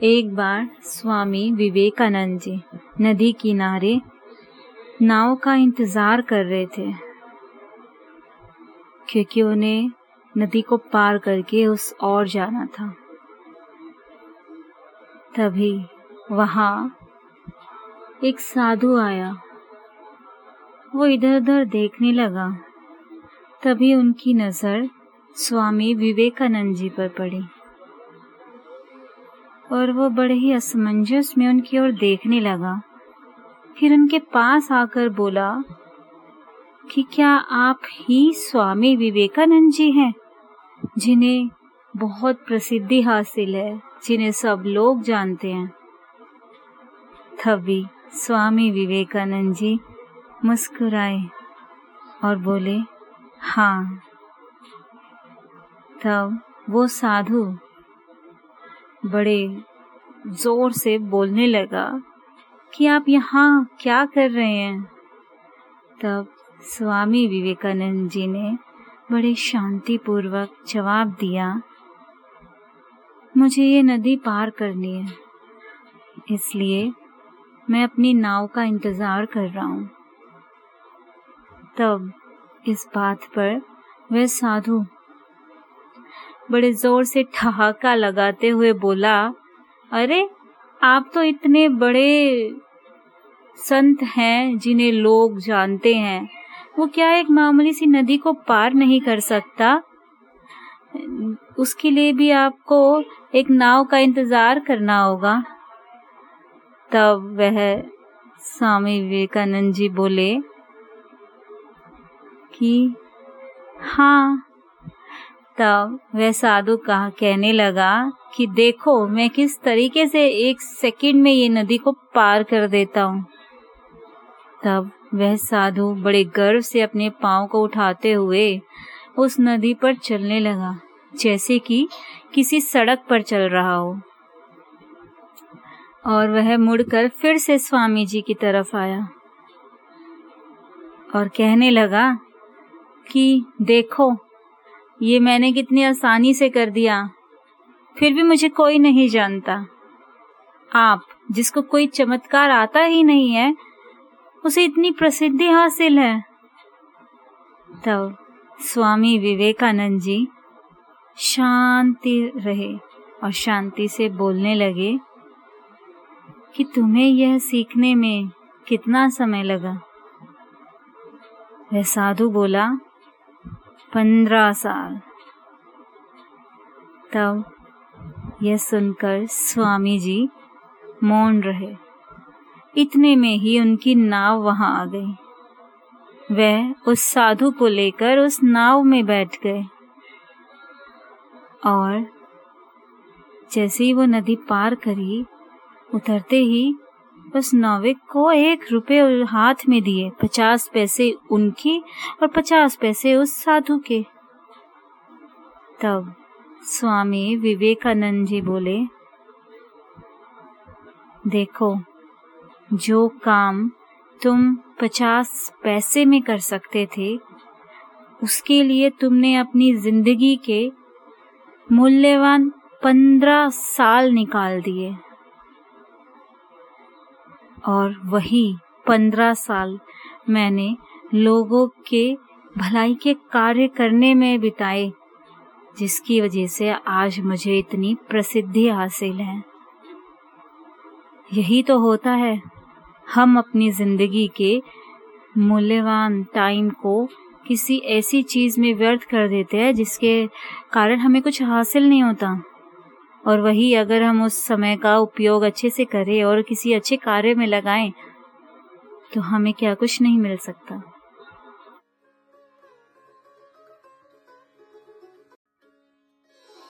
एक बार स्वामी विवेकानंद जी नदी किनारे नाव का इंतज़ार कर रहे थे, क्योंकि उन्हें नदी को पार करके उस और जाना था। तभी वहाँ एक साधु आया। वो इधर उधर देखने लगा। तभी उनकी नज़र स्वामी विवेकानंद जी पर पड़ी। और वो बड़े ही असमंजस में उनकी ओर देखने लगा। फिर उनके पास आकर बोला, कि क्या आप ही स्वामी विवेकानंद जी हैं, जिन्हें बहुत प्रसिद्धि हासिल है, जिन्हें सब लोग जानते हैं? तभी स्वामी विवेकानंद जी मुस्कुराए और बोले हाँ। तब वो साधु बड़े ज़ोर से बोलने लगा कि आप यहाँ क्या कर रहे हैं? तब स्वामी विवेकानंद जी ने बड़े शांतिपूर्वक जवाब दिया, मुझे ये नदी पार करनी है, इसलिए मैं अपनी नाव का इंतज़ार कर रहा हूँ। तब इस बात पर वह साधु बड़े ज़ोर से ठहाका लगाते हुए बोला अरे, आप तो इतने बड़े संत हैं जिन्हें लोग जानते हैं। वो क्या एक मामूली सी नदी को पार नहीं कर सकता? उसके लिए भी आपको एक नाव का इंतज़ार करना होगा। तब वह स्वामी विवेकानंद जी बोले कि हाँ। तब वह साधु कहा, कहने लगा कि देखो, मैं किस तरीके से एक सेकंड में ये नदी को पार कर देता हूँ। तब वह साधु बड़े गर्व से अपने पाँव को उठाते हुए उस नदी पर चलने लगा, जैसे कि किसी सड़क पर चल रहा हो। और वह मुड़कर फिर से स्वामी जी की तरफ़ आया और कहने लगा कि, देखो, ये मैंने कितनी आसानी से कर दिया। फिर भी मुझे कोई नहीं जानता। आप, जिसको कोई चमत्कार आता ही नहीं है, उसे इतनी प्रसिद्धि हासिल है। तब स्वामी विवेकानंद जी शांति रहे और शांति से बोलने लगे, कि तुम्हें यह सीखने में कितना समय लगा? वह साधु बोला, पंद्रह साल। तब यह सुनकर स्वामी जी मौन रहे। इतने में ही उनकी नाव वहाँ आ गई। वह उस साधु को लेकर उस नाव में बैठ गए। और जैसे ही वो नदी पार करी, उतरते ही उस नाविक को एक रुपए हाथ में दिए, पचास पैसे उनकी और पचास पैसे उस साधु के। तब स्वामी विवेकानंद जी बोले, देखो, जो काम तुम पचास पैसे में कर सकते थे, उसके लिए तुमने अपनी ज़िंदगी के मूल्यवान पंद्रह साल निकाल दिए। और वही पंद्रह साल मैंने लोगों के भलाई के कार्य करने में बिताए। जिसकी वजह से आज मुझे इतनी प्रसिद्धि हासिल है। यही तो होता है। हम अपनी ज़िंदगी के मूल्यवान टाइम को किसी ऐसी चीज़ में व्यर्थ कर देते हैं जिसके कारण हमें कुछ हासिल नहीं होता। और वही अगर हम उस समय का उपयोग अच्छे से करें और किसी अच्छे कार्य में लगाएँ तो हमें क्या कुछ नहीं मिल सकता।